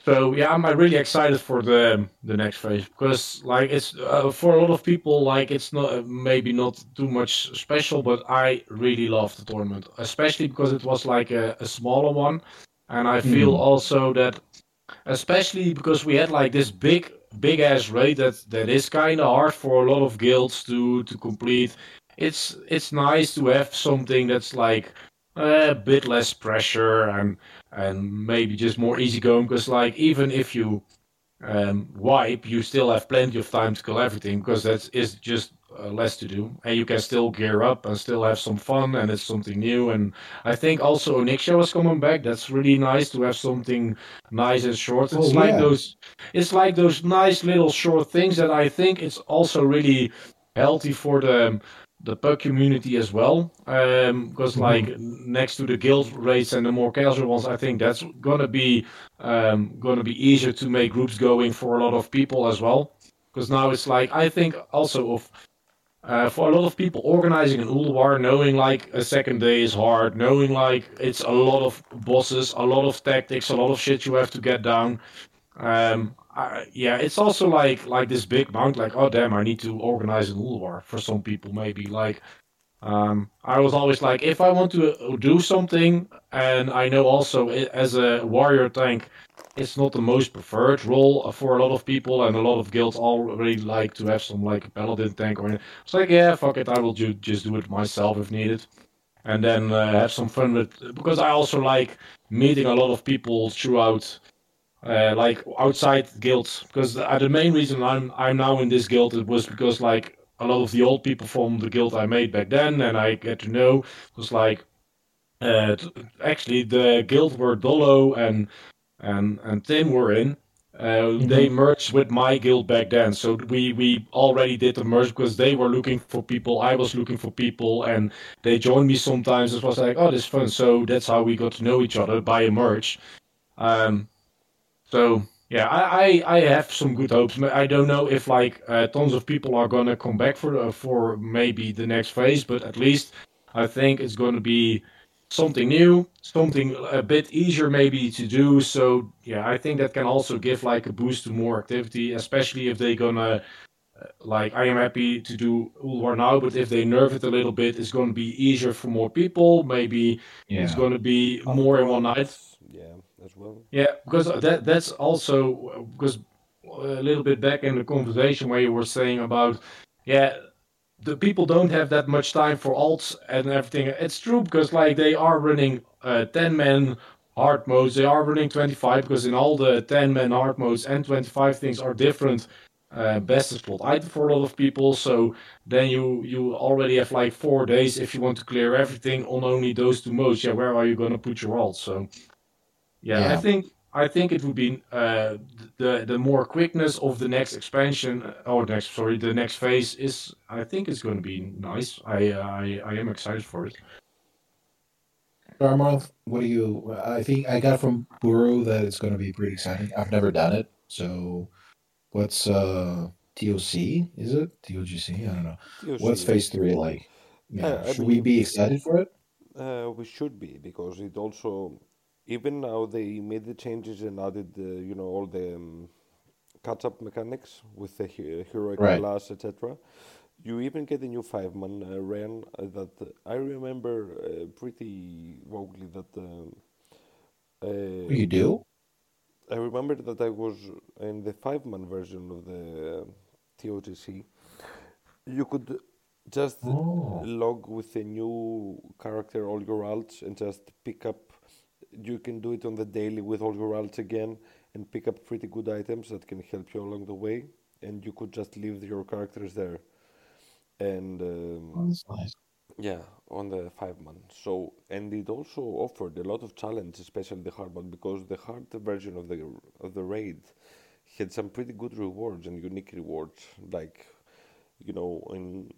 so yeah, I'm really excited for the the next phase because like it's uh, for a lot of people like it's not uh, maybe not too much special, but I really love the tournament, especially because it was like a, a smaller one, and I feel Mm. also that especially because we had like this big big ass raid that that is kind of hard for a lot of guilds to to complete. It's it's nice to have something that's like a bit less pressure and and maybe just more easygoing because like even if you um, wipe, you still have plenty of time to kill everything because that is just uh, less to do, and you can still gear up and still have some fun, and it's something new. And I think also Onyxia was coming back. That's really nice to have something nice and short. Oh It's like yeah. those, it's like those nice little short things that I think it's also really healthy for the the pug community as well. Um, because hmm like next to the guild rates and the more casual ones, I think that's gonna be um, going to be easier to make groups going for a lot of people as well. Because now it's like I think also of uh, for a lot of people organizing an Ulduar, knowing like a second day is hard, knowing like it's a lot of bosses, a lot of tactics, a lot of shit you have to get down. Um, I, yeah, it's also like like this big mount. Like oh damn, I need to organize an Ulduar for some people maybe like. Um, I was always like, if I want to do something, and I know also as a warrior tank, it's not the most preferred role for a lot of people, and a lot of guilds already like to have some like paladin tank. Or it's like, yeah, fuck it, I will ju- just do it myself if needed, and then uh, have some fun with. Because I also like meeting a lot of people throughout uh, like outside guilds because the, uh, the main reason I'm I'm now in this guild was because like a lot of the old people from the guild I made back then and I get to know was like uh, actually the guild where Dolo and and and Tim were in uh, they hmm merged with my guild back then. So we we already did the merge because they were looking for people I was looking for people and they joined me sometimes. It was like oh this is fun. So that's how we got to know each other by a merge. Um so yeah, I, I I have some good hopes. I don't know if like uh, tons of people are gonna come back for the, for maybe the next phase, but at least I think it's gonna be something new, something a bit easier maybe to do. So yeah, I think that can also give like a boost to more activity, especially if they're gonna like I am happy to do Ulduar now, but if they nerf it a little bit, it's gonna be easier for more people. Maybe it's gonna be more in one night. Well. Yeah, because that that's also because a little bit back in the conversation where you were saying about yeah the people don't have that much time for alts and everything. It's true because like they are running uh, 10 man hard modes, they are running 25 because in all the 10 man hard modes and 25 things are different uh, best spot item for a lot of people. So then you you already have like four days if you want to clear everything on only those two modes. Yeah, where are you gonna put your alts? So yeah, I think I think it would be uh, the the more quickness of the next expansion uh, or next sorry the next phase is I think it's going to be nice. I I I am excited for it. Dartmouth, what do you? I think I got from Buru that it's going to be pretty exciting. I've never done it, so what's uh TOC? Is it TOGC? I don't know. What's phase three like? Yeah, uh, I should we be excited for it? uh, we should be because it also, even now they made the changes and added, you know, all the um, catch-up mechanics with the he- heroic Right. class, etc. You even get a new five-man uh, ran uh, that uh, I remember uh, pretty vaguely that uh, Oh, uh, you do? I remember that I was in the five-man version of the TOTC. You could just Oh, log with a new character, all your alts, and just pick up. You can do it on the daily with all your alts again, and pick up pretty good items that can help you along the way, and you could just leave your characters there. And um, Oh, nice. yeah, on the five months. So, and it also offered a lot of challenge, especially the hard mode, because the hard version of the of the raid had some pretty good rewards and unique rewards. Like, you know, in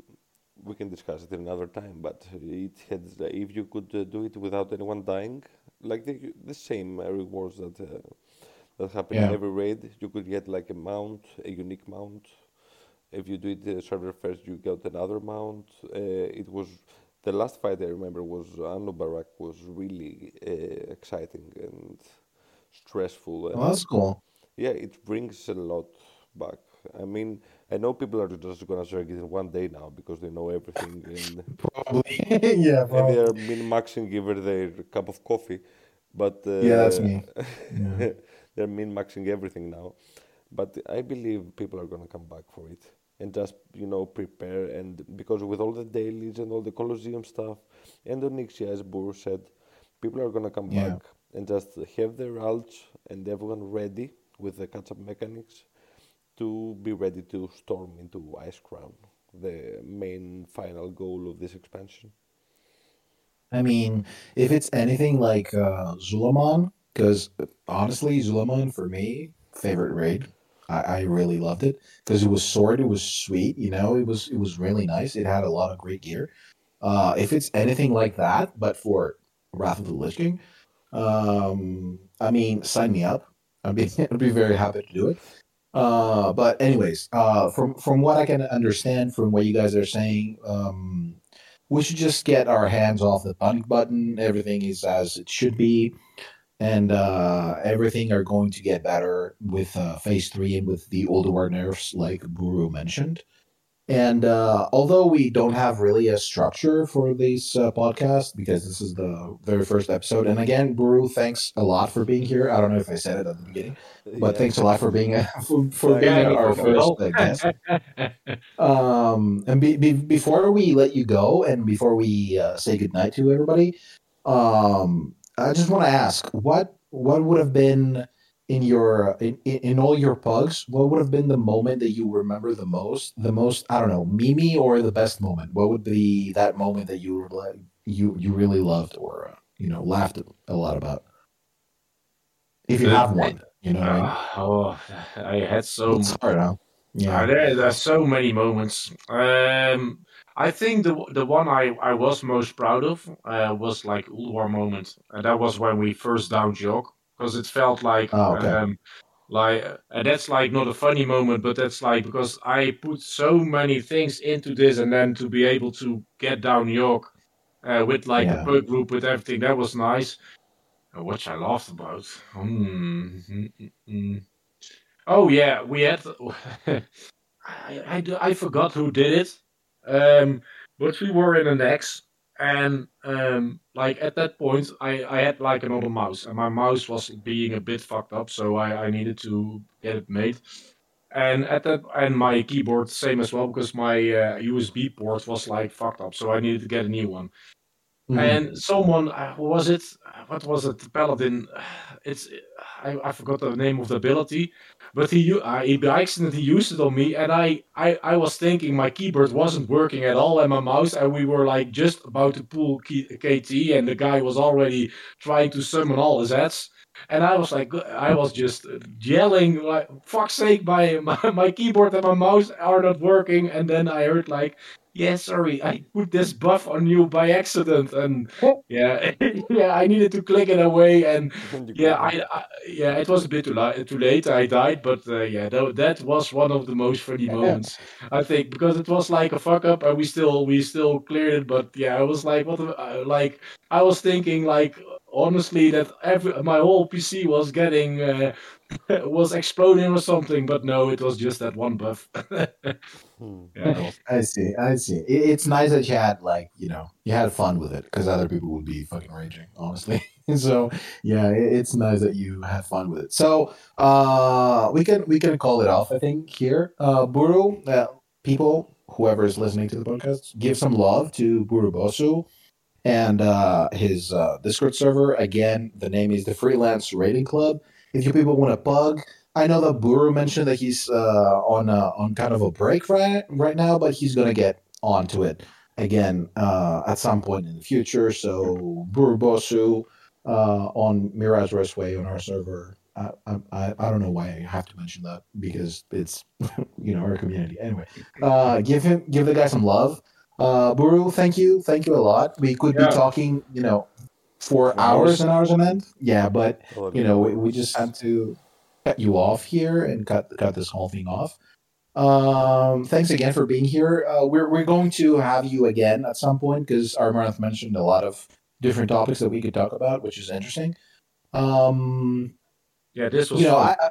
we can discuss it another time, but it had if you could uh, do it without anyone dying, like the the same uh, rewards that uh, that happen in every raid. You could get like a mount, a unique mount. If you do it the server first, you get another mount. Uh, it was the last fight I remember was Anub'arak was really uh, exciting and stressful Well, that's cool. yeah, it brings a lot back. I mean, I know people are just gonna zerg it in one day now because they know everything and Probably. yeah, and they are min maxing even their cup of coffee, but Yeah, that's uh, me. Yeah. they're min maxing everything now. But I believe people are gonna come back for it and just you know prepare and because with all the dailies and all the Coliseum stuff and Onyxia, as Buru said, people are gonna come Yeah. back and just have their alts and everyone ready with the catch-up mechanics to be ready to storm into Icecrown, the main final goal of this expansion. I mean, if it's anything like uh, Zul'Aman, because honestly, Zul'Aman for me, favorite raid. I, I really loved it because it was short, it was sweet, you know, it was it was really nice. It had a lot of great gear. Uh, if it's anything like that, but for Wrath of the Lich King, um, I mean, sign me up. I'd be I'd be very happy to do it. Uh, but anyways, uh, from from what I can understand from what you guys are saying, um, we should just get our hands off the panic button. Everything is as it should be, and uh, everything are going to get better with uh, phase three and with the Ulduar nerfs, like Buru mentioned. And uh, although we don't have really a structure for this uh, podcast because this is the very first episode, and again, Buru, thanks a lot for being here. I don't know if I said it at the beginning, but Yeah. thanks a lot for being for, for being you our first uh, guest. Um, and be, be, before we let you go and before we uh, say goodnight to everybody, um, I just want to ask what what would have been in your in, in all your pugs, what would have been the moment that you remember the most? The most I don't know, Mimi or the best moment? What would be that moment that you were like you you really loved or uh, you know laughed a lot about? If you have one, you know what I mean. Ah, oh, I had so It's hard, huh? Uh, Yeah. there, there's so many moments. Um, I think the the one I, I was most proud of uh, was like Ulduar moment, and that was when we first downed Yogg, because it felt like Oh, okay. um, like and that's like not a funny moment, but that's like because I put so many things into this, and then to be able to get down Yogg uh, with like Yeah. a group with everything, that was nice. Uh, Which I laughed about. Hmm. mm, mm, mm. Oh yeah, we had. I, I, I forgot who did it, um, but we were in Naxx, and um, like at that point, I, I had like another mouse, and my mouse was being a bit fucked up, so I, I needed to get it made. And at that, and my keyboard same as well because my uh, USB port was like fucked up, so I needed to get a new one. Mhm. And someone, uh, who was it? What was it? The Paladin. It's I, I forgot the name of the ability, but he uh, he by accident he used it on me, and I, I I was thinking my keyboard wasn't working at all, and my mouse, and we were like just about to pull KT, and the guy was already trying to summon all his heads. And I was like, I was just yelling like, "Fuck's sake!" My, my my keyboard and my mouse are not working. And then I heard like, "Yeah, sorry, I put this buff on you by accident." And yeah, yeah, I needed to click it away. And yeah, I, I yeah, it was a bit too late. Too late. I died, but uh, yeah, that, that was one of the most funny moments I think because it was like a fuck up, and we still we still cleared it. But yeah, I was like, what? the- uh, like I was thinking like honestly that every my whole PC was getting uh, was exploding or something. But no, it was just that one buff. Hmm. yeah, I see. I see. It, it's nice that you had like you know you had fun with it because other people would be fucking raging, honestly. so yeah, it, it's nice that you had fun with it. So uh, we can we can call it off. I think here, uh, Buru. Uh, people, whoever is listening to the podcast, give some love to Burubosu and uh, his uh, Discord server. Again, the name is the Freelance Raiding Club. If you people want to pug, I know that Buru mentioned that he's uh, on a, on kind of a break right right now, but he's gonna get onto it again uh, at some point in the future. So Burubosu uh, on Mirage Raceway on our server. I, I, I don't know why I have to mention that because it's you know our community anyway. Uh, give him give the guy some love. Uh, Buru, thank you, thank you a lot. We could Yeah. be talking, you know, for For hours hours. and hours on end. Yeah, but you know, we, we just had to cut you off here and cut cut this whole thing off. Um, thanks again for being here. Uh, we're we're going to have you again at some point because Armarath mentioned a lot of different topics that we could talk about, which is interesting. Um, Yeah, this was you know, I. I,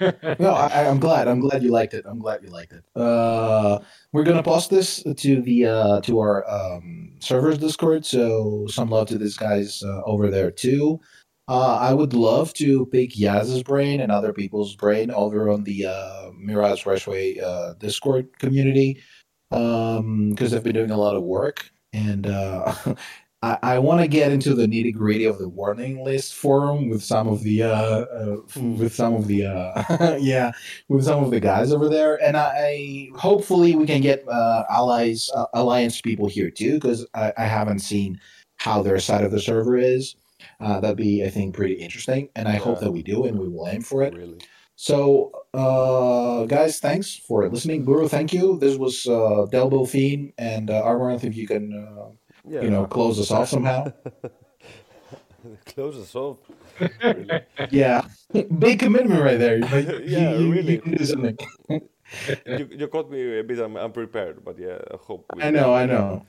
no, I, I'm glad. I'm glad you liked it. I'm glad you liked it. Uh, we're gonna post this to the uh, to our um, servers Discord. So some love to these guys uh, over there too. Uh, I would love to pick Yaz's brain and other people's brain over on the uh, Mirage Raceway uh, Discord community because they've been doing a lot of work and uh, I, I want to get into the nitty gritty of the warning list forum with some of the uh, uh, with some of the uh, yeah with some of the guys over there, and I hopefully we can get uh, allies uh, alliance people here too because I, I haven't seen how their side of the server is. Uh, that'd be I think pretty interesting, and I hope that we do, and we will aim for it. Really. So, uh, guys, thanks for listening. Buru, thank you. This was uh, Delbo Fiend and uh. If you can, uh, Yeah. you know, close us off somehow. Close us off. Really. Yeah, big commitment right there. Like, Yeah, you, you- really. You can do something. you, you caught me a bit unprepared, but yeah, I hope. we I know, I can, know.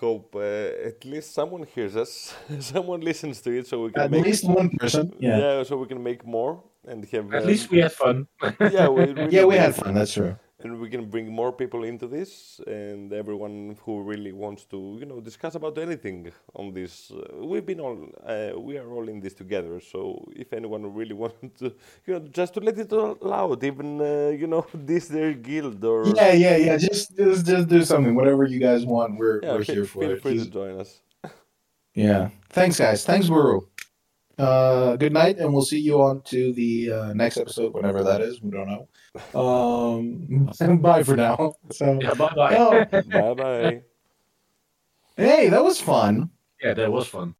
Hope uh, at least someone hears us, someone listens to it, so we can At make. least one person. Yeah. so we can make more and have. At um, least we had fun. yeah, we really Yeah, we did. had fun. That's true. And we can bring more people into this and everyone who really wants to you know discuss about anything on this uh, we've been all uh, we are all in this together so if anyone really wants to you know just to let it all out even uh, you know this their guild or Yeah, yeah, yeah. Just, just, just do something. Whatever you guys want, we're yeah, we're here for feel it. free to join us Yeah. Thanks, guys. Thanks, Buru. Uh, good night, and we'll see you on to the uh, next episode, whenever that is. We don't know. Um, bye for now. So, Yeah, bye bye. oh, bye bye hey, that was fun. yeah, that was fun.